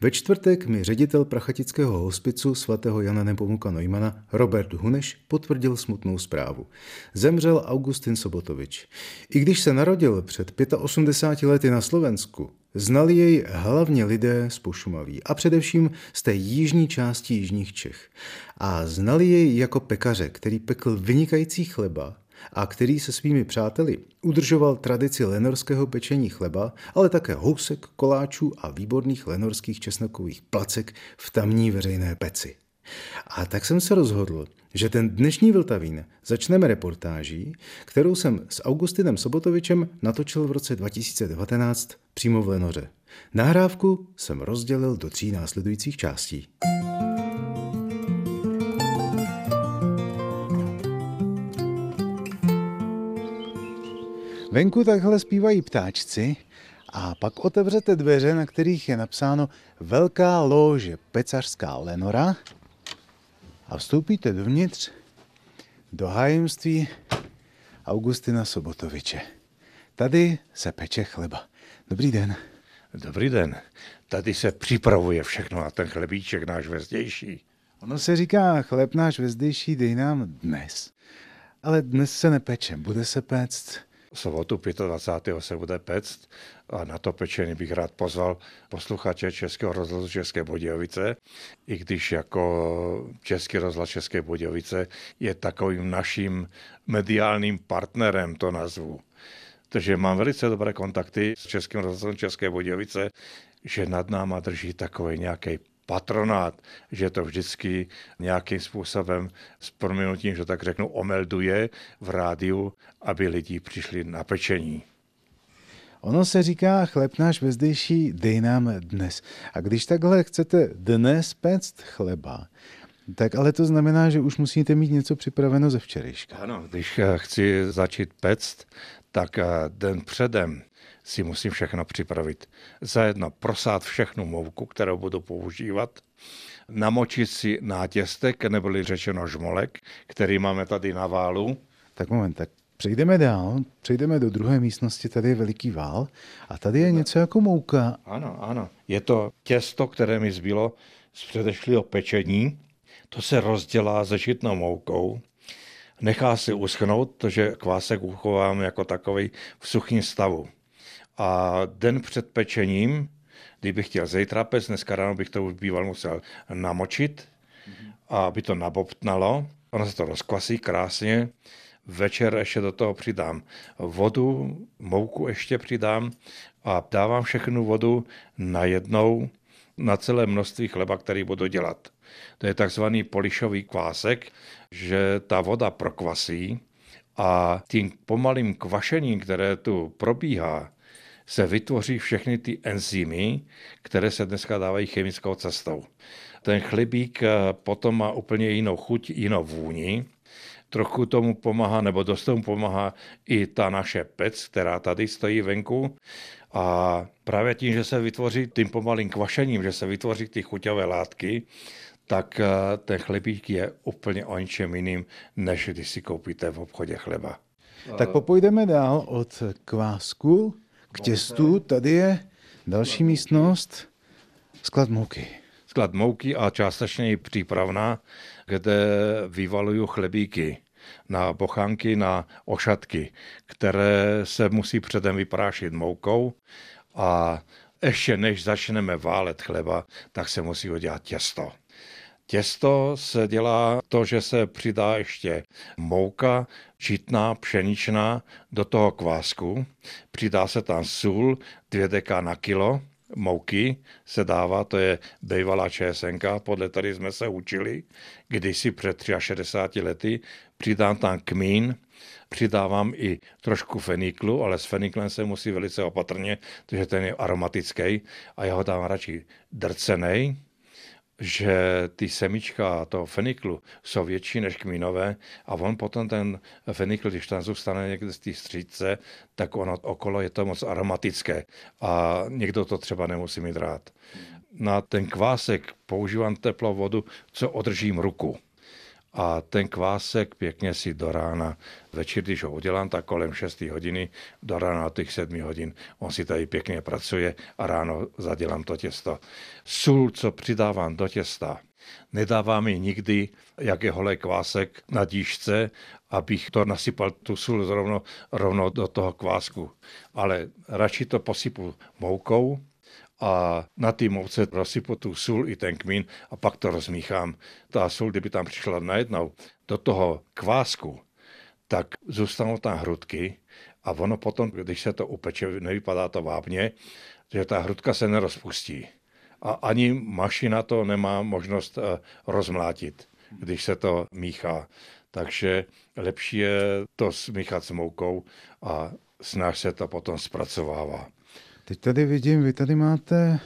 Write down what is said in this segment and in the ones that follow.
Ve čtvrtek mi ředitel prachatického hospicu svatého Jana Nepomuka Neumana Robert Huneš potvrdil smutnou zprávu. Zemřel Augustin Sobotovič. I když se narodil před 85 lety na Slovensku, Znali jej hlavně lidé z Pošumaví a především z té jižní části jižních Čech. A znali jej jako pekaře, který pekl vynikající chleba a který se svými přáteli udržoval tradici lenorského pečení chleba, ale také housek, koláčů a výborných lenorských česnokových placek v tamní veřejné peci. A tak jsem se rozhodl, že ten dnešní Vltavín začneme reportáží, kterou jsem s Augustinem Sobotovičem natočil v roce 2019 přímo v Lenoře. Nahrávku jsem rozdělil do tří následujících částí. Venku takhle zpívají ptáčci a pak otevřete dveře, na kterých je napsáno Velká lože pecařská Lenora a vstoupíte dovnitř do hájemství Augustina Sobotoviče. Tady se peče chleba. Dobrý den. Dobrý den. Tady se připravuje všechno na ten chlebíček náš vezdější. Ono se říká chleb náš vezdější, dej nám dnes. Ale dnes se nepeče, bude se péct sobotu 25. se bude pect a na to pečení bych rád pozval posluchače Českého rozhlasu České Budějovice, i když jako Český rozhlas České Budějovice je takovým naším mediálním partnerem, to nazvu. Takže mám velice dobré kontakty s Českým rozhlasem České Budějovice, že nad náma drží takový nějaký patronát, že to vždycky nějakým způsobem s proměnutím, že tak řeknu, omelduje v rádiu, aby lidi přišli na pečení. Ono se říká, chleb náš vezdejší, dej nám dnes. A když takhle chcete dnes péct chleba, tak ale to znamená, že už musíte mít něco připraveno ze včerejška. Ano, když eh, chci začít péct, tak eh, den předem si musím všechno připravit. Zajedno prosát všechnu mouku, kterou budu používat, namočit si nátěstek, neboli řečeno žmolek, který máme tady na válu. Tak moment, tak Přejdeme dál, přejdeme do druhé místnosti, tady je veliký vál a tady je něco jako mouka. Ano, ano. Je to těsto, které mi zbylo z předešlého pečení. To se rozdělá se žitnou moukou, nechá se uschnout, protože kvásek uchovám jako takový v suchém stavu. A den před pečením, kdybych chtěl zítra pec, dneska ráno bych to už býval musel namočit, aby to nabobtnalo. Ono se to rozkvasí krásně. Večer ještě do toho přidám vodu, mouku ještě přidám a dávám všechnu vodu najednou na celé množství chleba, který budu dělat. To je takzvaný polišový kvásek, že ta voda prokvasí a tím pomalým kvašením, které tu probíhá, se vytvoří všechny ty enzymy, které se dneska dávají chemickou cestou. Ten chlebík eh, potom má úplně jinou chuť, jinou vůni. Trochu tomu pomáhá, nebo dost tomu pomáhá i ta naše pec, která tady stojí venku. A právě tím, že se vytvoří tím pomalým kvašením, že se vytvoří ty chuťové látky, tak eh, ten chlebík je úplně o ničem jiným, než když si koupíte v obchodě chleba. Tak popojdeme dál od kvásku k těstu tady je další místnost, sklad mouky. Sklad mouky a částečně i přípravná, kde vyvaluju chlebíky na bochánky, na ošatky, které se musí předem vyprášit moukou a ještě než začneme válet chleba, tak se musí udělat těsto. Těsto se dělá to, že se přidá ještě mouka, čitná, pšeničná do toho kvásku, přidá se tam sůl, dvě deka na kilo, mouky se dává, to je bývalá česenka, podle tady jsme se učili, kdysi před 63 lety, přidám tam kmín, přidávám i trošku feniklu, ale s feniklem se musí velice opatrně, protože ten je aromatický a já ho dám radši drcenej, že ty semička toho feniklu jsou větší než kmínové a on potom ten fenikl, když tam zůstane někde z té střídce, tak ono okolo je to moc aromatické a někdo to třeba nemusí mít rád. Na ten kvásek používám teplou vodu, co održím ruku a ten kvásek pěkně si do rána, večer, když ho udělám, tak kolem 6 hodiny, do rána těch 7 hodin, on si tady pěkně pracuje a ráno zadělám to těsto. Sůl, co přidávám do těsta, nedávám mi nikdy, jak je holý kvásek na díšce, abych to nasypal tu sůl rovno, rovno do toho kvásku. Ale radši to posypu moukou, a na té mouce rozsypu tu sůl i ten kmín a pak to rozmíchám. Ta sůl, kdyby tam přišla najednou do toho kvásku, tak zůstanou tam hrudky a ono potom, když se to upeče, nevypadá to vábně, že ta hrudka se nerozpustí. A ani mašina to nemá možnost eh, rozmlátit, když se to míchá. Takže lepší je to smíchat s moukou a snáš se to potom zpracovává. Teď tady vidím, vy tady máte,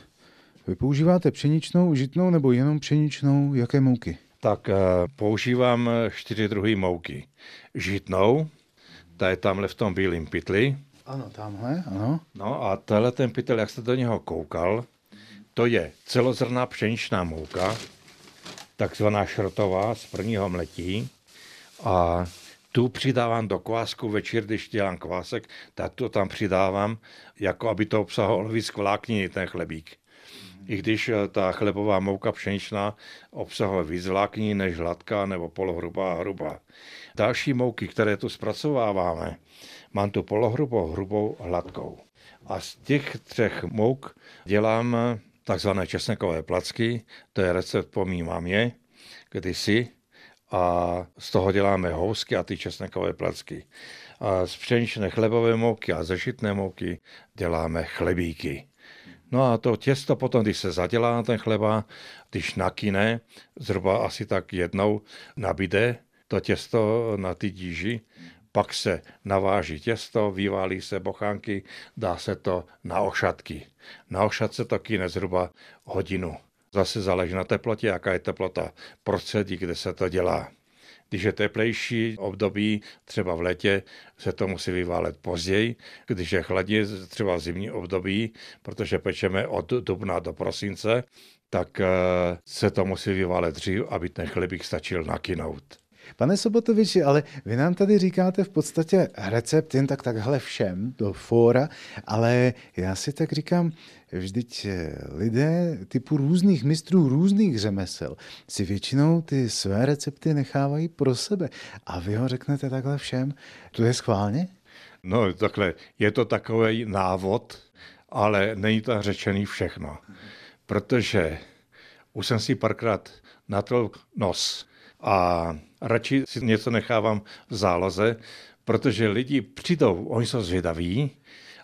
vy používáte pšeničnou, žitnou nebo jenom pšeničnou, jaké mouky? Tak eh, používám čtyři druhy mouky. Žitnou, ta je tamhle v tom bílém pytli. Ano, tamhle, ano. No a tenhle ten pytel, jak jste do něho koukal, to je celozrná pšeničná mouka, takzvaná šrotová z prvního mletí. A tu přidávám do kvásku večer, když dělám kvásek, tak to tam přidávám, jako aby to obsahovalo víc vlákniny, ten chlebík. I když eh, ta chlebová mouka pšeničná obsahuje víc vlákní než hladká nebo polohrubá a hrubá. Další mouky, které tu zpracováváme, mám tu polohrubou, hrubou, hladkou. A z těch třech mouk dělám takzvané česnekové placky, to je recept po mý mamě, kdysi, a z toho děláme housky a ty česnekové placky. A z pšeničné chlebové mouky a ze žitné mouky děláme chlebíky. No a to těsto potom, když se zadělá na ten chleba, když nakyne, zhruba asi tak jednou nabíde to těsto na ty díži, pak se naváží těsto, vyválí se bochánky, dá se to na ošatky. Na ošatce to kyne zhruba hodinu. Zase záleží na teplotě, jaká je teplota prostředí, kde se to dělá. Když je teplejší období, třeba v létě, se to musí vyválet později. Když je chladně, třeba zimní období, protože pečeme od dubna do prosince, tak eh, se to musí vyválet dřív, aby ten chlebík stačil nakynout. Pane Sobotoviči, ale vy nám tady říkáte v podstatě recept jen tak takhle všem do fóra, ale já si tak říkám, vždyť eh, lidé typu různých mistrů, různých řemesel si většinou ty své recepty nechávají pro sebe. A vy ho řeknete takhle všem, to je schválně? No takhle, je to takový návod, ale není to řečený všechno. Protože už jsem si párkrát natrl nos a radši si něco nechávám v záloze, protože lidi přijdou, oni jsou zvědaví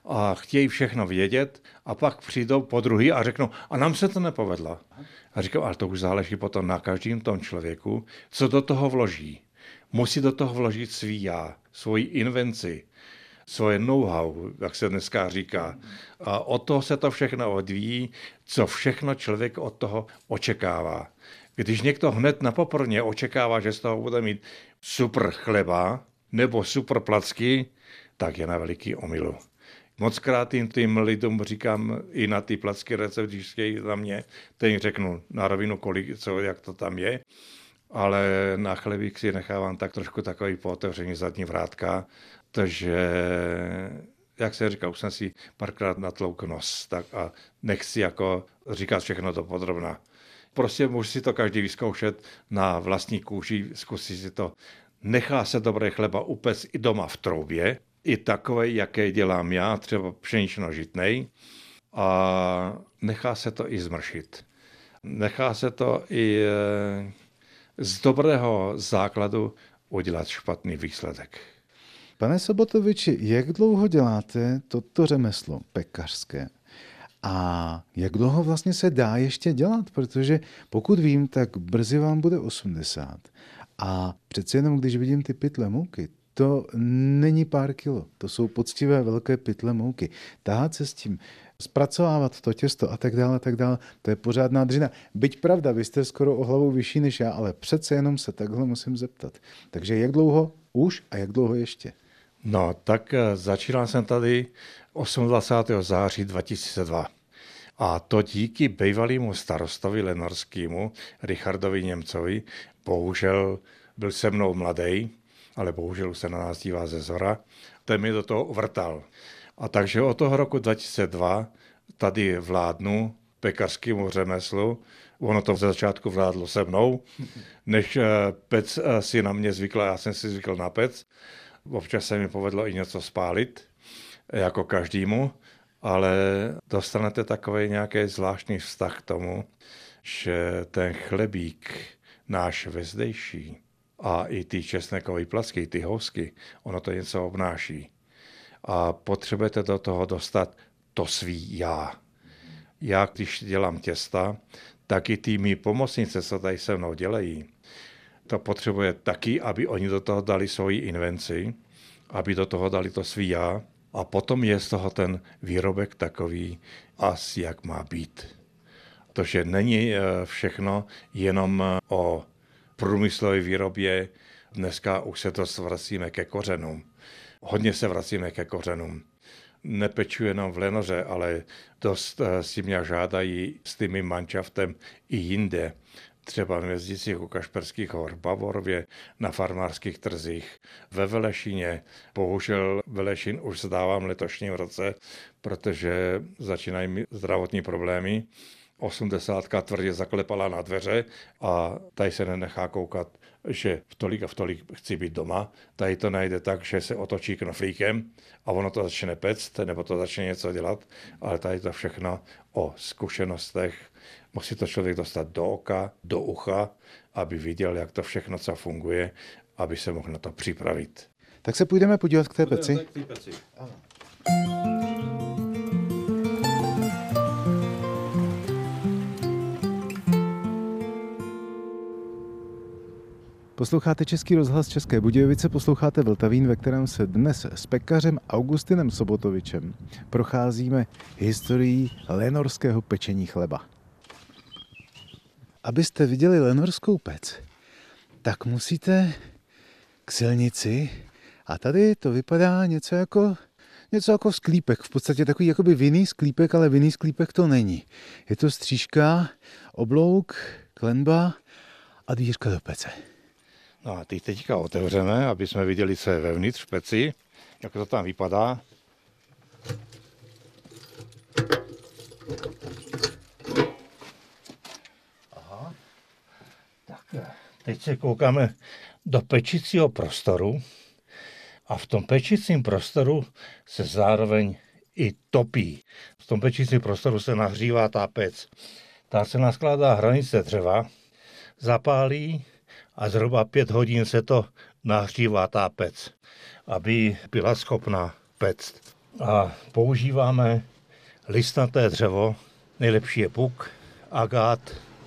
a chtějí všechno vědět a pak přijdou po druhý a řeknou, a nám se to nepovedlo. A říkám, ale to už záleží potom na každém tom člověku, co do toho vloží. Musí do toho vložit svý já, svoji invenci, svoje know-how, jak se dneska říká. A od toho se to všechno odvíjí, co všechno člověk od toho očekává. Když někdo hned na poprvé očekává, že z toho bude mít super chleba nebo super placky, tak je na veliký omylu. Moc krát jim tím lidem říkám i na ty placky recept, když chtějí za mě, to jim řeknu na rovinu, kolik, co, jak to tam je, ale na chlebík si nechávám tak trošku takový pootevření zadní vrátka, takže jak se říká, už jsem si párkrát natlouk nos, tak a nechci jako říkat všechno to podrobná. Prostě může si to každý vyzkoušet na vlastní kůži, zkusit si to. Nechá se dobré chleba upec i doma v troubě, i takové, jaké dělám já, třeba pšenično-žitnej, a nechá se to i zmršit. Nechá se to i eh, z dobrého základu udělat špatný výsledek. Pane Sobotoviči, jak dlouho děláte toto řemeslo pekařské? A jak dlouho vlastně se dá ještě dělat? Protože pokud vím, tak brzy vám bude 80. A přece jenom, když vidím ty pytle mouky, to není pár kilo, to jsou poctivé velké pytle mouky. Tahat se s tím zpracovávat to těsto a tak dále, a tak dále, to je pořádná dřina. Byť pravda, vy jste skoro o hlavu vyšší než já, ale přece jenom se takhle musím zeptat. Takže jak dlouho už a jak dlouho ještě? No, tak eh, začínal jsem tady 28. září 2002. A to díky bývalému starostovi lenorskému, Richardovi Němcovi, bohužel byl se mnou mladý, ale bohužel už se na nás dívá ze zhora, ten mi do toho vrtal. A takže od toho roku 2002 tady vládnu pekařskému řemeslu. Ono to v začátku vládlo se mnou, než eh, pec eh, si na mě zvykl, já jsem si zvykl na pec. Občas se mi povedlo i něco spálit, jako každému, ale dostanete takový nějaký zvláštní vztah k tomu, že ten chlebík náš vezdejší a i ty česnekové placky, ty housky, ono to něco obnáší. A potřebujete do toho dostat to svý já. Já, když dělám těsta, tak i ty mý pomocnice, co tady se mnou dělají, to potřebuje taky, aby oni do toho dali svoji invenci, aby do toho dali to svý já a potom je z toho ten výrobek takový asi jak má být. Protože není eh, všechno jenom eh, o průmyslové výrobě. Dneska už se to vracíme ke kořenům. Hodně se vracíme ke kořenům. Nepeču jenom v Lenoře, ale dost eh, si mě žádají s tím manšaftem i jinde třeba v jezdících u Kašperských hor, Bavorově, na farmářských trzích, ve Velešíně. Bohužel Velešín už zdávám letošním roce, protože začínají zdravotní problémy. Osmdesátka tvrdě zaklepala na dveře a tady se nenechá koukat, že v tolik a v tolik chci být doma. Tady to najde tak, že se otočí knoflíkem a ono to začne pect, nebo to začne něco dělat, ale tady to všechno o zkušenostech, Musí to člověk dostat do oka, do ucha, aby viděl, jak to všechno, co funguje, aby se mohl na to připravit. Tak se půjdeme podívat k té peci. Posloucháte Český rozhlas České Budějovice, posloucháte Vltavín, ve kterém se dnes s pekařem Augustinem Sobotovičem procházíme historií lenorského pečení chleba abyste viděli lenorskou pec, tak musíte k silnici a tady to vypadá něco jako, něco jako sklípek, v podstatě takový jakoby vinný sklípek, ale vinný sklípek to není. Je to střížka, oblouk, klenba a dvířka do pece. No a ty teďka otevřeme, aby jsme viděli, co je vevnitř v peci, jak to tam vypadá. Teď se koukáme do pečicího prostoru a v tom pečicím prostoru se zároveň i topí. V tom pečicím prostoru se nahřívá ta pec. Ta se naskládá hranice dřeva, zapálí a zhruba pět hodin se to nahřívá ta pec, aby byla schopna pect. A používáme listnaté dřevo, nejlepší je puk, agát,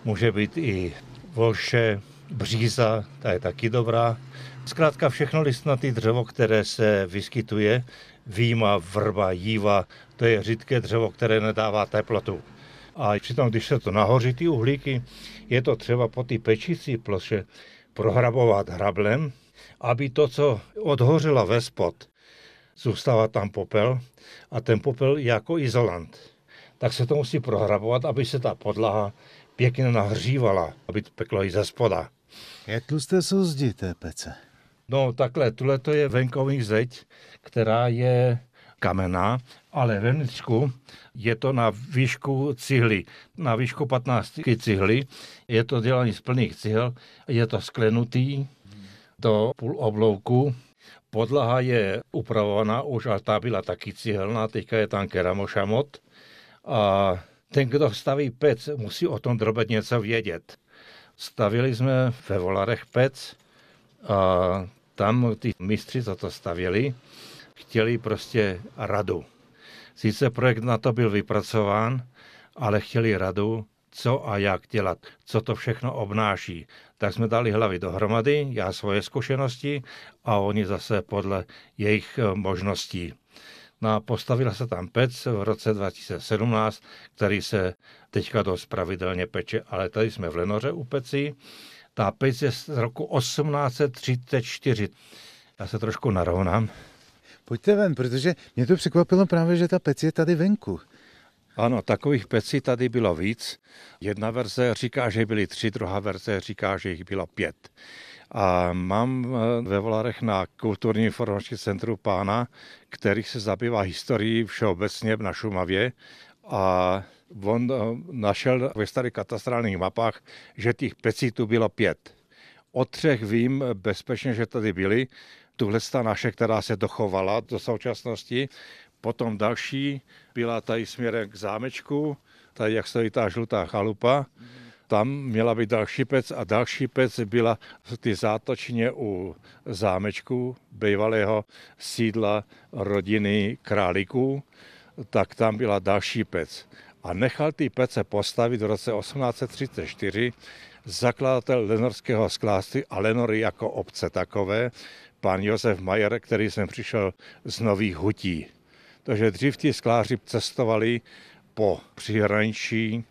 může být i volše, bříza, ta je taky dobrá. Zkrátka všechno listnatý dřevo, které se vyskytuje, výjima, vrba, jíva, to je řidké dřevo, které nedává teplotu. A přitom, když se to nahoří, ty uhlíky, je to třeba po té pečící ploše prohrabovat hrablem, aby to, co odhořelo ve spod, zůstává tam popel a ten popel jako izolant. Tak se to musí prohrabovat, aby se ta podlaha pěkně nahřívala, aby to peklo i ze spoda. Jak tlusté jsou zdi té pece? No takhle, tuhle to je venkovní zeď, která je kamená, ale vevnitřku je to na výšku cihly, na výšku 15 cihly. Je to dělané z plných cihel, je to sklenutý do půl oblouku. Podlaha je upravovaná už, ale ta byla taky cihelná, teďka je tam keramošamot. A ten, kdo staví pec, musí o tom drobet něco vědět. Stavili jsme ve Volarech pec a tam ty mistři, co to stavěli, chtěli prostě radu. Sice projekt na to byl vypracován, ale chtěli radu, co a jak dělat, co to všechno obnáší. Tak jsme dali hlavy dohromady, já svoje zkušenosti a oni zase podle jejich možností. No postavila se tam pec v roce 2017, který se teďka dost pravidelně peče, ale tady jsme v Lenoře u peci. Ta pec je z roku 1834. Já se trošku narovnám. Pojďte ven, protože mě to překvapilo právě, že ta pec je tady venku. Ano, takových pecí tady bylo víc. Jedna verze říká, že byly tři, druhá verze říká, že jich bylo pět. A mám eh, ve Volarech na kulturní informační centru pána, který se zabývá historií všeobecně na Šumavě a on eh, našel ve starých katastrálních mapách, že těch pecí tu bylo pět. O třech vím bezpečně, že tady byly. Tuhle ta naše, která se dochovala do současnosti. Potom další byla tady směrem k zámečku, tady jak stojí ta žlutá chalupa. Tam měla být další pec a další pec byla v ty zátočně u zámečku bývalého sídla rodiny králíků, tak tam byla další pec. A nechal ty pece postavit v roce 1834 zakladatel Lenorského skláství a Lenory jako obce takové, pan Josef Majer, který jsem přišel z Nových Hutí. Takže dřív ti skláři cestovali po příhraničí,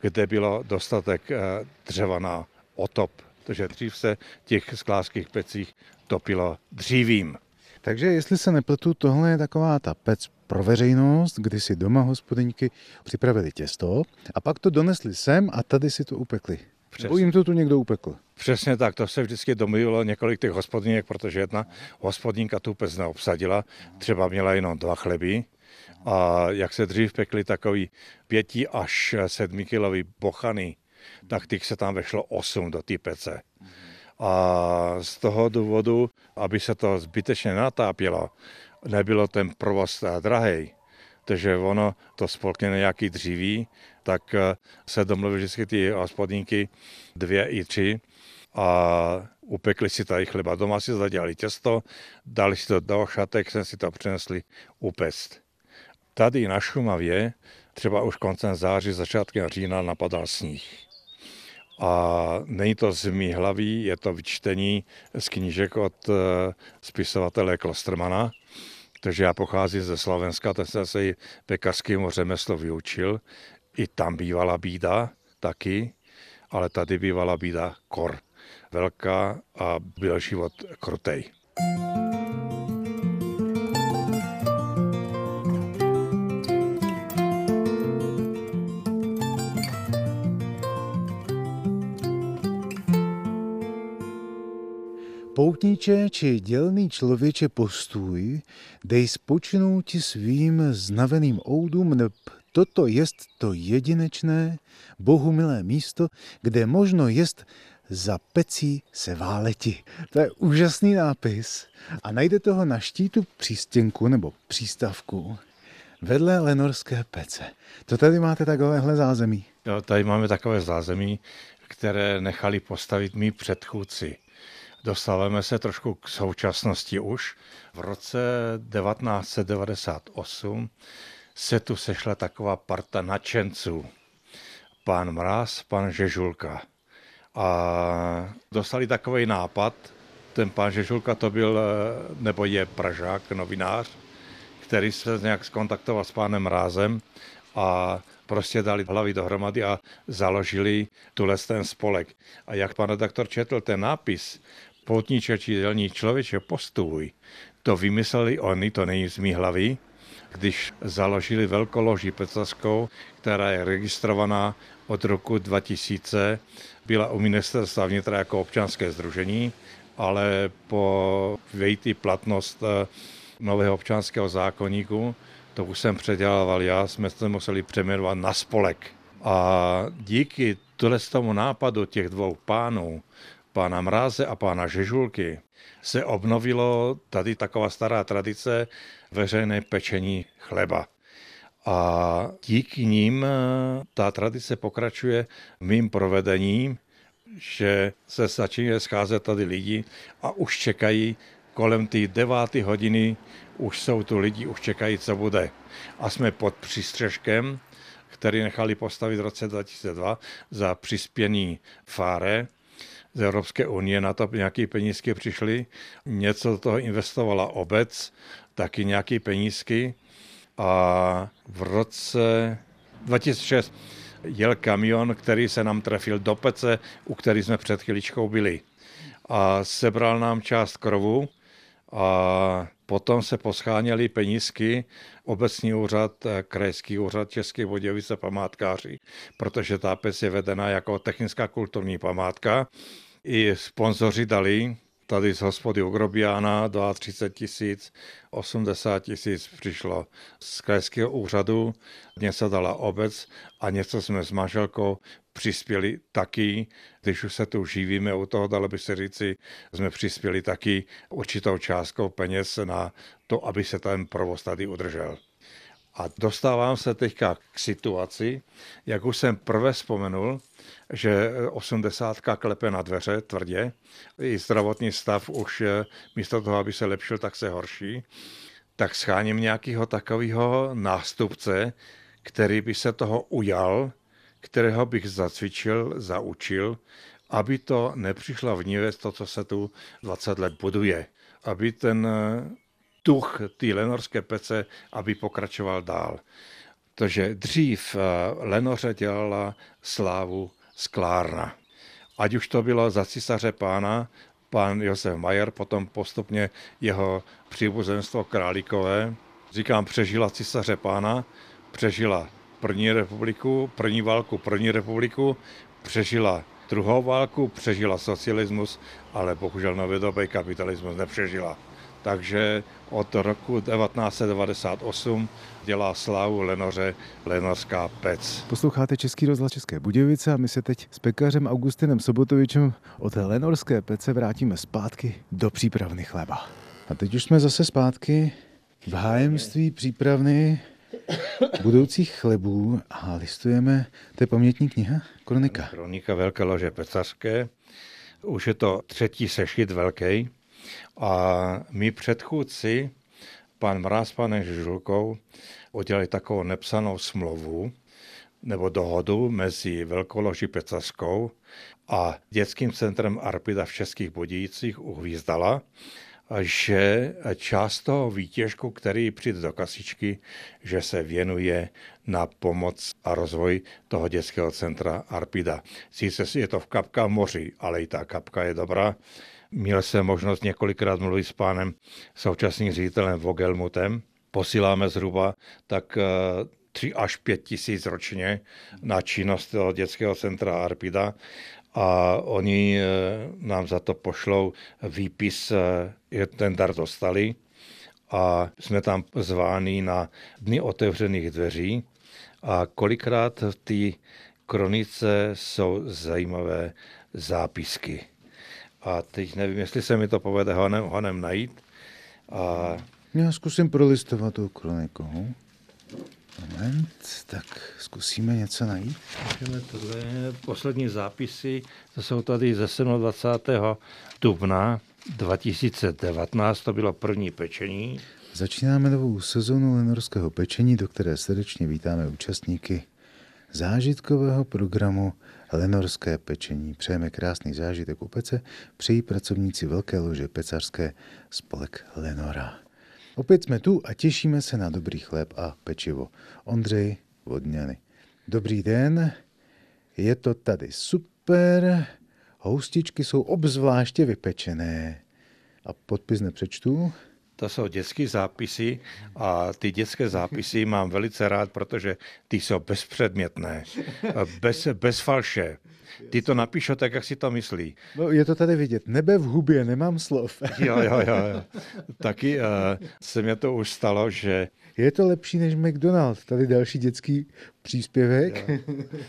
kde bylo dostatek eh, dřeva na otop. Takže dřív se těch sklářských pecích topilo dřívím. Takže jestli se nepletu, tohle je taková ta pec pro veřejnost, kdy si doma hospodyňky připravili těsto a pak to donesli sem a tady si to upekli. Přesně. Nebo jim to tu někdo upekl. Přesně tak, to se vždycky domluvilo několik těch hospodínek, protože jedna hospodínka tu pec neobsadila, třeba měla jenom dva chleby, a jak se dřív pekly takový pěti až sedmi kilový bochany, tak těch se tam vešlo osm do té pece. A z toho důvodu, aby se to zbytečně natápělo, nebylo ten provoz drahý, takže ono to spolkne nějaký dříví, tak se domluvili vždycky ty hospodínky dvě i tři a upekli si tady chleba. Doma si zadělali těsto, dali si to do šatek, jsem si to přinesli upest. Tady na Šumavě třeba už koncem září, začátkem října napadal sníh. A není to z mý hlavy, je to vyčtení z knížek od eh, spisovatele Klostermana, takže já pocházím ze Slovenska, ten jsem se i pekařskému řemeslu vyučil. I tam bývala bída taky, ale tady bývala bída kor velká a byl život krutej. Poutníče či dělný člověče postůj, dej spočinout svým znaveným oudům, neb toto jest to jedinečné, Bohu milé místo, kde možno jest za pecí se váleti. To je úžasný nápis a najdete ho na štítu přístěnku nebo přístavku vedle Lenorské pece. To tady máte takovéhle zázemí? Jo, tady máme takové zázemí, které nechali postavit mý předchůdci. Dostáváme se trošku k současnosti už. V roce 1998 se tu sešla taková parta nadšenců. Pán Mráz, pan Žežulka. A dostali takový nápad, ten pán Žežulka to byl, nebo je Pražák, novinář, který se nějak skontaktoval s pánem Mrázem a prostě dali hlavy dohromady a založili tuhle ten spolek. A jak pan redaktor četl ten nápis, poutníče či dělní člověče postůj, to vymysleli oni, to není z mý hlavy, když založili velkoloži pecaskou, která je registrovaná od roku 2000, byla u ministerstva vnitra jako občanské združení, ale po vejty platnost eh, nového občanského zákonníku, to už jsem předělával já, jsme se museli přeměnovat na spolek. A díky tomu nápadu těch dvou pánů, pána Mráze a pána Žežulky, se obnovilo tady taková stará tradice veřejné pečení chleba. A díky ním eh, ta tradice pokračuje mým provedením, že se začínají scházet tady lidi a už čekají kolem té deváté hodiny, už jsou tu lidi, už čekají, co bude. A jsme pod přístřežkem, který nechali postavit v roce 2002 za přispění fáre z Evropské unie, na to nějaké penízky přišly, něco do toho investovala obec, taky nějaký penízky a v roce 2006 jel kamion, který se nám trefil do pece, u který jsme před chvíličkou byli. A sebral nám část krovu a potom se poscháněly penízky, obecní úřad, krajský úřad České Budějovice památkáři, protože ta pec je vedena jako technická kulturní památka. I sponzoři dali tady z hospody u Grobiana 32 tisíc, 80 tisíc přišlo z krajského úřadu, něco dala obec a něco jsme s manželkou přispěli taky, když už se tu živíme u toho, dalo by se říci, jsme přispěli taky určitou částkou peněz na to, aby se ten provoz tady udržel. A dostávám se teďka k situaci, jak už jsem prvé vzpomenul, že 80 klepe na dveře tvrdě, i zdravotní stav už místo toho, aby se lepšil, tak se horší, tak scháním nějakého takového nástupce, který by se toho ujal, kterého bych zacvičil, zaučil, aby to nepřišla v to, co se tu 20 let buduje. Aby ten tuch té lenorské pece, aby pokračoval dál. Takže dřív eh, Lenoře dělala slávu sklárna. Ať už to bylo za císaře pána, pán Josef Majer, potom postupně jeho příbuzenstvo Králíkové. Říkám, přežila císaře pána, přežila první republiku, první válku, první republiku, přežila druhou válku, přežila socialismus, ale bohužel novodobý kapitalismus nepřežila takže od roku 1998 dělá slávu Lenoře Lenorská pec. Posloucháte Český rozhlas České Budějovice a my se teď s pekařem Augustinem Sobotovičem od Lenorské pece vrátíme zpátky do přípravny chleba. A teď už jsme zase zpátky v hájemství přípravny budoucích chlebů a listujeme, to je pamětní kniha, kronika. Kronika Velké lože pecařské. Už je to třetí sešit velký. A my předchůdci, pan Mráz, pane Žulkou, udělali takovou nepsanou smlouvu nebo dohodu mezi Velkoloží Pecaskou a dětským centrem Arpida v Českých Budějicích u Hvízdala, že část toho výtěžku, který přijde do kasičky, že se věnuje na pomoc a rozvoj toho dětského centra Arpida. Sice je to v kapka moři, ale i ta kapka je dobrá Měl jsem možnost několikrát mluvit s pánem současným ředitelem Vogelmutem. Posíláme zhruba tak 3 eh, až 5 tisíc ročně na činnost dětského centra Arpida a oni eh, nám za to pošlou výpis, eh, ten dar dostali a jsme tam zváni na dny otevřených dveří a kolikrát v kronice jsou zajímavé zápisky. A teď nevím, jestli se mi to povede honem, honem najít. A... Já zkusím prolistovat tu kroniku. Moment, tak zkusíme něco najít. Tohle je poslední zápisy, to jsou tady ze 27. dubna 2019, to bylo první pečení. Začínáme novou sezonu lenorského pečení, do které srdečně vítáme účastníky zážitkového programu Lenorské pečení. Přejeme krásný zážitek u pece, přejí pracovníci Velké lože pecařské spolek Lenora. Opět jsme tu a těšíme se na dobrý chléb a pečivo. Ondřej Vodňany. Dobrý den, je to tady super, houstičky jsou obzvláště vypečené. A podpis nepřečtu to jsou dětské zápisy a ty dětské zápisy mám velice rád, protože ty jsou bezpředmětné, bez, bez falše. Ty to napíšou tak, jak si to myslí. No, je to tady vidět. Nebe v hubě, nemám slov. jo, jo, jo. jo. Taky uh, se mě to už stalo, že je to lepší než McDonald's. Tady další dětský příspěvek.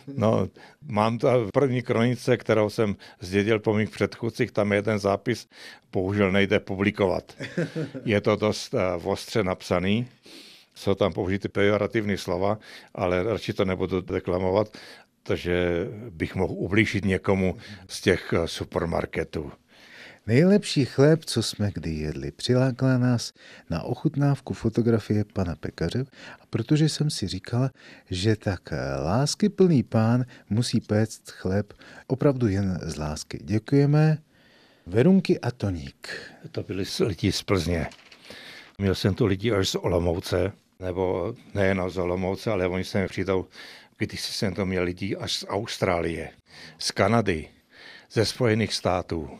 No, mám to v první kronice, kterou jsem zdědil po mých předchůdcích, tam je jeden zápis, bohužel nejde publikovat. Je to dost uh, ostře napsaný, jsou tam použity pejorativní slova, ale radši to nebudu deklamovat, takže bych mohl ublížit někomu z těch eh, supermarketů. Nejlepší chléb, co jsme kdy jedli, přilákala nás na ochutnávku fotografie pana pekaře, a protože jsem si říkala, že tak lásky plný pán musí péct chléb opravdu jen z lásky. Děkujeme. Verunky a Toník. To byli lidi z Plzně. Měl jsem tu lidi až z Olomouce, nebo nejen z Olomouce, ale oni se mi přijdou, když jsem to měl lidi až z Austrálie, z Kanady, ze Spojených států.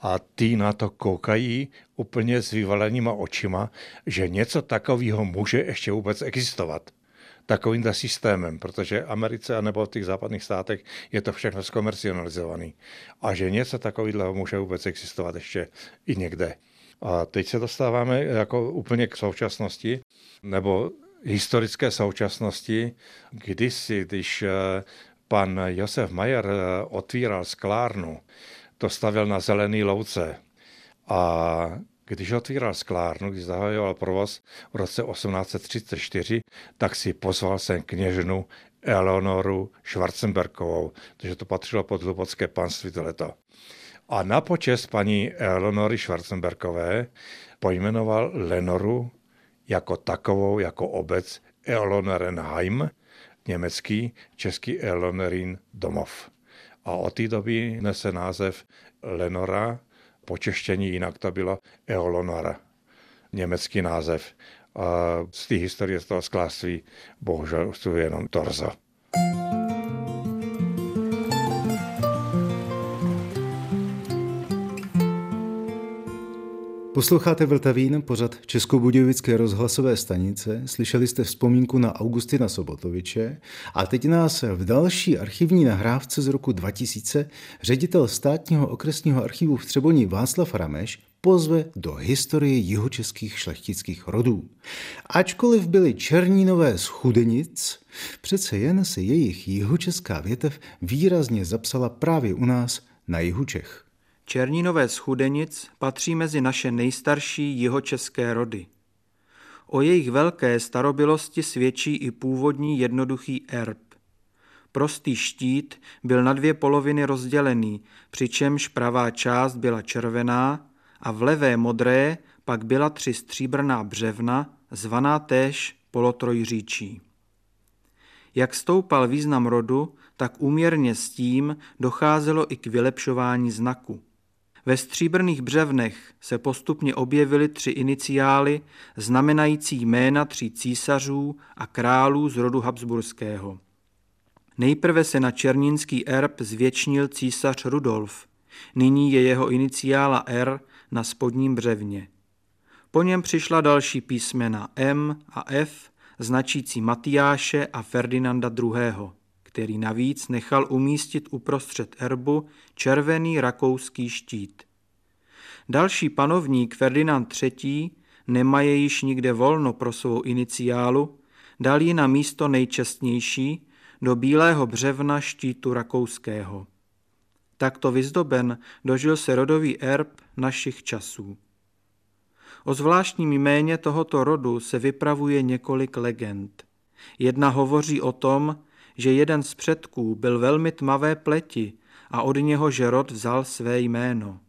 A ty na to koukají úplně s vyvalenýma očima, že něco takového může ještě vůbec existovat takovýmhle systémem, protože Americe nebo v těch západních státech je to všechno zkomercionalizované. A že něco takového může vůbec existovat ještě i někde. A teď se dostáváme jako úplně k současnosti, nebo historické současnosti, kdysi, když eh, pan Josef Majer eh, otvíral sklárnu, to stavil na zelený louce. A když otvíral sklárnu, když zahajoval provoz v roce 1834, tak si pozval sem kněžnu Eleonoru Schwarzenbergovou, protože to patřilo pod Lubocké panství tohleto. A na počest paní Eleonory Schwarzenbergové pojmenoval Lenoru jako takovou, jako obec Elonorenheim, německý, český Elonerin domov. A od té doby nese název Lenora, počeštění, jinak to bylo Eolonara, německý název. A z té historie z toho skláství bohužel jenom torzo. Posloucháte Vltavín, pořad Českobudějovické rozhlasové stanice. Slyšeli jste vzpomínku na Augustina Sobotoviče a teď nás v další archivní nahrávce z roku 2000 ředitel státního okresního archivu v Třeboní Václav Rameš pozve do historie jihočeských šlechtických rodů. Ačkoliv byli Černínové z Chudenic, přece jen se jejich jihočeská větev výrazně zapsala právě u nás na jihu Čech. Černínové z Chudenic patří mezi naše nejstarší jihočeské rody. O jejich velké starobilosti svědčí i původní jednoduchý erb. Prostý štít byl na dvě poloviny rozdělený, přičemž pravá část byla červená a v levé modré pak byla tři stříbrná břevna, zvaná též polotrojříčí. Jak stoupal význam rodu, tak úměrně s tím docházelo i k vylepšování znaku. Ve stříbrných břevnech se postupně objevily tři iniciály znamenající jména tří císařů a králů z rodu Habsburského. Nejprve se na černínský erb zvětšnil císař Rudolf. Nyní je jeho iniciála R na spodním břevně. Po něm přišla další písmena M a F, značící Matyáše a Ferdinanda II který navíc nechal umístit uprostřed erbu červený rakouský štít. Další panovník Ferdinand III. nemaje již nikde volno pro svou iniciálu, dal ji na místo nejčestnější do bílého břevna štítu rakouského. Takto vyzdoben dožil se rodový erb našich časů. O zvláštním jméně tohoto rodu se vypravuje několik legend. Jedna hovoří o tom, že jeden z předků byl velmi tmavé pleti a od něho Žerod vzal své jméno.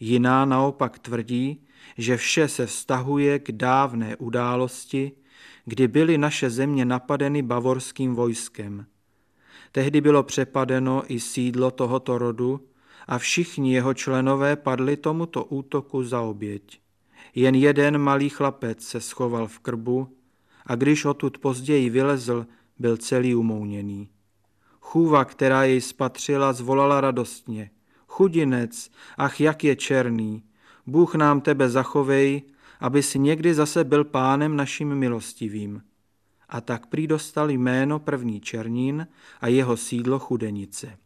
Jiná naopak tvrdí, že vše se vztahuje k dávné události, kdy byly naše země napadeny bavorským vojskem. Tehdy bylo přepadeno i sídlo tohoto rodu a všichni jeho členové padli tomuto útoku za oběť. Jen jeden malý chlapec se schoval v krbu a když odtud později vylezl, byl celý umouněný. Chůva, která jej spatřila, zvolala radostně. Chudinec, ach jak je černý, Bůh nám tebe zachovej, aby si někdy zase byl pánem naším milostivým. A tak prý dostal jméno první Černín a jeho sídlo Chudenice.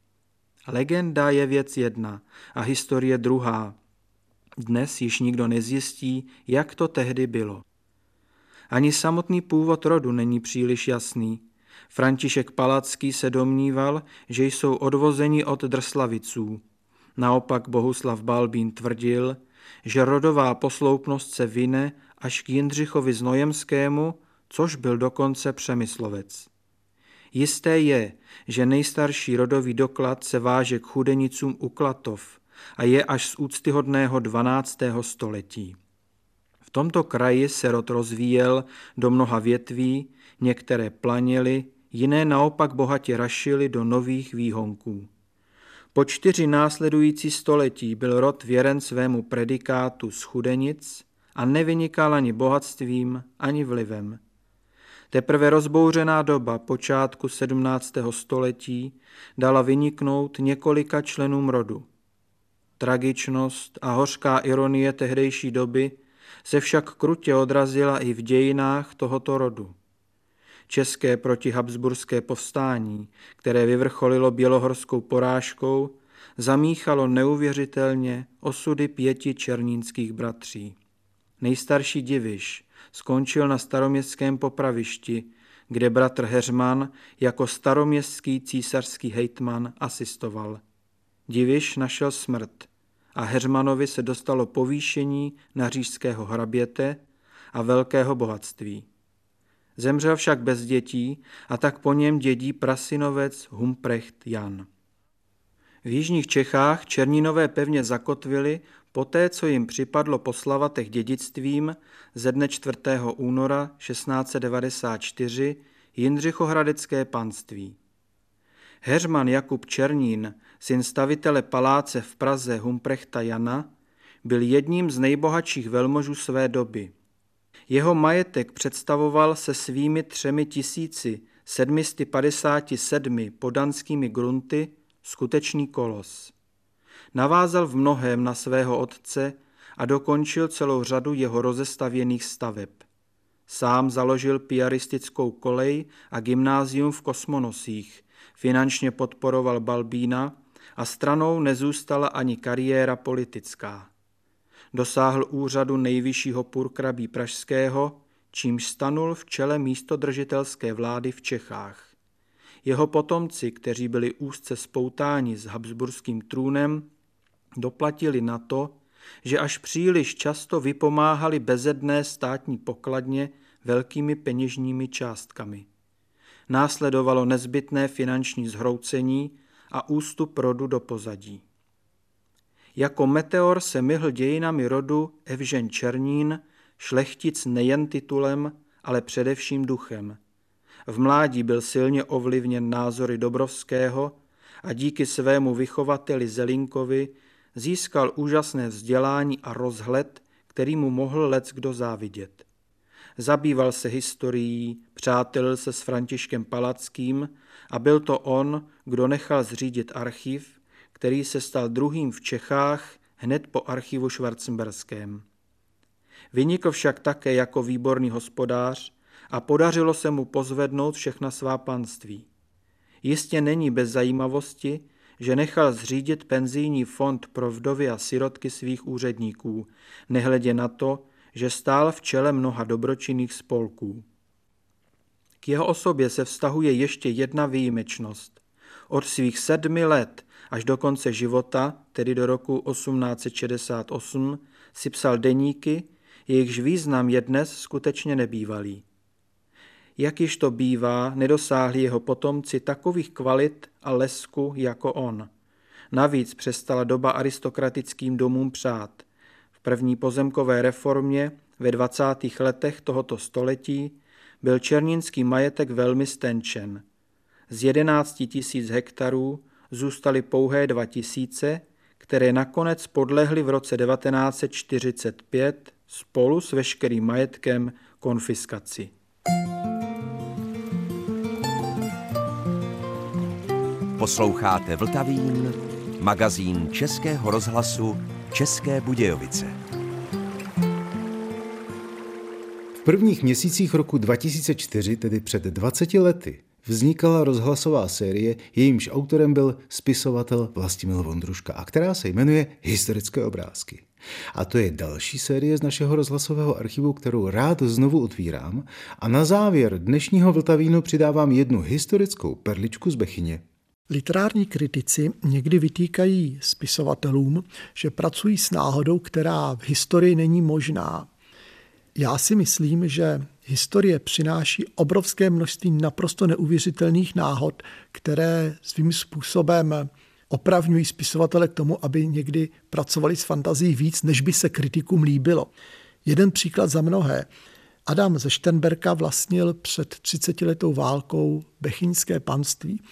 Legenda je věc jedna a historie druhá. Dnes již nikdo nezjistí, jak to tehdy bylo. Ani samotný původ rodu není příliš jasný, František Palacký se domníval, že jsou odvozeni od drslaviců. Naopak Bohuslav Balbín tvrdil, že rodová posloupnost se vyne až k Jindřichovi Znojemskému, což byl dokonce přemyslovec. Jisté je, že nejstarší rodový doklad se váže k chudenicům u Klatov a je až z úctyhodného 12. století. V tomto kraji se rod rozvíjel do mnoha větví, některé planěly, jiné naopak bohatě rašily do nových výhonků. Po čtyři následující století byl rod věren svému predikátu z Chudenic a nevynikal ani bohatstvím, ani vlivem. Teprve rozbouřená doba počátku 17. století dala vyniknout několika členům rodu. Tragičnost a hořká ironie tehdejší doby se však krutě odrazila i v dějinách tohoto rodu. České protihabsburské povstání, které vyvrcholilo bělohorskou porážkou, zamíchalo neuvěřitelně osudy pěti černínských bratří. Nejstarší diviš skončil na staroměstském popravišti, kde bratr Heřman jako staroměstský císařský hejtman asistoval. Diviš našel smrt a Heřmanovi se dostalo povýšení na řížského hraběte a velkého bohatství. Zemřel však bez dětí a tak po něm dědí prasinovec Humprecht Jan. V jižních Čechách Černínové pevně zakotvili poté, co jim připadlo po slavatech dědictvím ze dne 4. února 1694 Jindřichohradecké panství. Heřman Jakub Černín, syn stavitele paláce v Praze Humprechta Jana, byl jedním z nejbohatších velmožů své doby. Jeho majetek představoval se svými třemi tisíci 757 podanskými grunty skutečný kolos. Navázal v mnohém na svého otce a dokončil celou řadu jeho rozestavěných staveb. Sám založil piaristickou kolej a gymnázium v Kosmonosích, finančně podporoval Balbína a stranou nezůstala ani kariéra politická. Dosáhl úřadu nejvyššího purkrabí pražského, čímž stanul v čele místodržitelské vlády v Čechách. Jeho potomci, kteří byli úzce spoutáni s habsburským trůnem, doplatili na to, že až příliš často vypomáhali bezedné státní pokladně velkými peněžními částkami. Následovalo nezbytné finanční zhroucení a ústup rodu do pozadí. Jako meteor se myhl dějinami rodu Evžen Černín, šlechtic nejen titulem, ale především duchem. V mládí byl silně ovlivněn názory Dobrovského a díky svému vychovateli Zelinkovi získal úžasné vzdělání a rozhled, který mu mohl lec kdo závidět. Zabýval se historií, přátelil se s Františkem Palackým a byl to on, kdo nechal zřídit archiv, který se stal druhým v Čechách hned po archivu Schwarzenberském. Vynikl však také jako výborný hospodář a podařilo se mu pozvednout všechna svá panství. Jistě není bez zajímavosti, že nechal zřídit penzijní fond pro vdovy a sirotky svých úředníků, nehledě na to, že stál v čele mnoha dobročinných spolků. K jeho osobě se vztahuje ještě jedna výjimečnost. Od svých sedmi let až do konce života, tedy do roku 1868, si psal deníky, jejichž význam je dnes skutečně nebývalý. Jak již to bývá, nedosáhli jeho potomci takových kvalit a lesku jako on. Navíc přestala doba aristokratickým domům přát. V první pozemkové reformě ve 20. letech tohoto století byl černínský majetek velmi stenčen. Z 11 tisíc hektarů zůstaly pouhé 2 tisíce, které nakonec podlehly v roce 1945 spolu s veškerým majetkem konfiskaci. Posloucháte Vltavín, magazín Českého rozhlasu České Budějovice. V prvních měsících roku 2004, tedy před 20 lety, vznikala rozhlasová série, jejímž autorem byl spisovatel Vlastimil Vondruška a která se jmenuje Historické obrázky. A to je další série z našeho rozhlasového archivu, kterou rád znovu otvírám a na závěr dnešního Vltavínu přidávám jednu historickou perličku z Bechyně. Literární kritici někdy vytýkají spisovatelům, že pracují s náhodou, která v historii není možná. Já si myslím, že historie přináší obrovské množství naprosto neuvěřitelných náhod, které svým způsobem opravňují spisovatele k tomu, aby někdy pracovali s fantazí víc, než by se kritikům líbilo. Jeden příklad za mnohé. Adam ze Štenberka vlastnil před 30 letou válkou Bechyňské panství.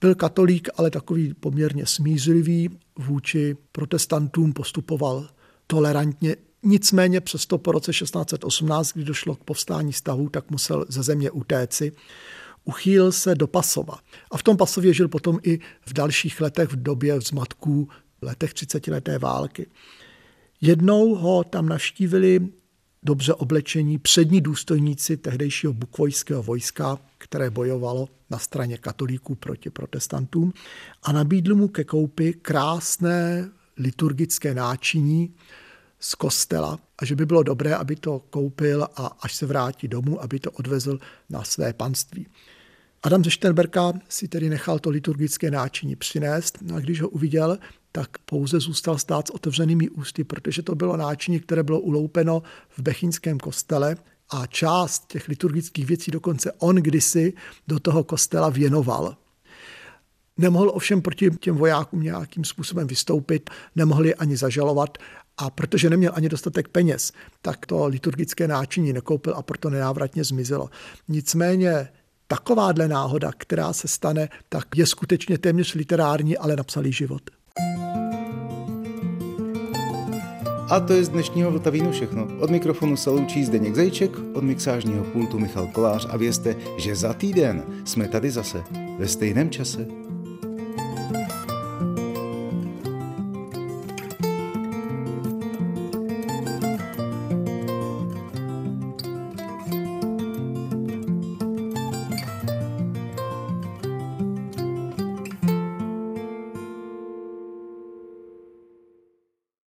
Byl katolík, ale takový poměrně smířlivý vůči protestantům, postupoval tolerantně, Nicméně přesto po roce 1618, kdy došlo k povstání stavů, tak musel ze země utéci. Uchýlil se do Pasova. A v tom Pasově žil potom i v dalších letech v době vzmatků letech 30. leté války. Jednou ho tam navštívili dobře oblečení přední důstojníci tehdejšího bukvojského vojska, které bojovalo na straně katolíků proti protestantům a nabídl mu ke koupi krásné liturgické náčiní z kostela a že by bylo dobré, aby to koupil a až se vrátí domů, aby to odvezl na své panství. Adam ze Štenberka si tedy nechal to liturgické náčiní přinést a když ho uviděl, tak pouze zůstal stát s otevřenými ústy, protože to bylo náčiní, které bylo uloupeno v Bechinském kostele a část těch liturgických věcí dokonce on kdysi do toho kostela věnoval. Nemohl ovšem proti těm vojákům nějakým způsobem vystoupit, nemohli ani zažalovat a protože neměl ani dostatek peněz, tak to liturgické náčiní nekoupil a proto nenávratně zmizelo. Nicméně takováhle náhoda, která se stane, tak je skutečně téměř literární, ale napsalý život. A to je z dnešního Vltavínu všechno. Od mikrofonu se loučí Zdeněk Zajíček, od mixážního pultu Michal Kolář a vězte, že za týden jsme tady zase ve stejném čase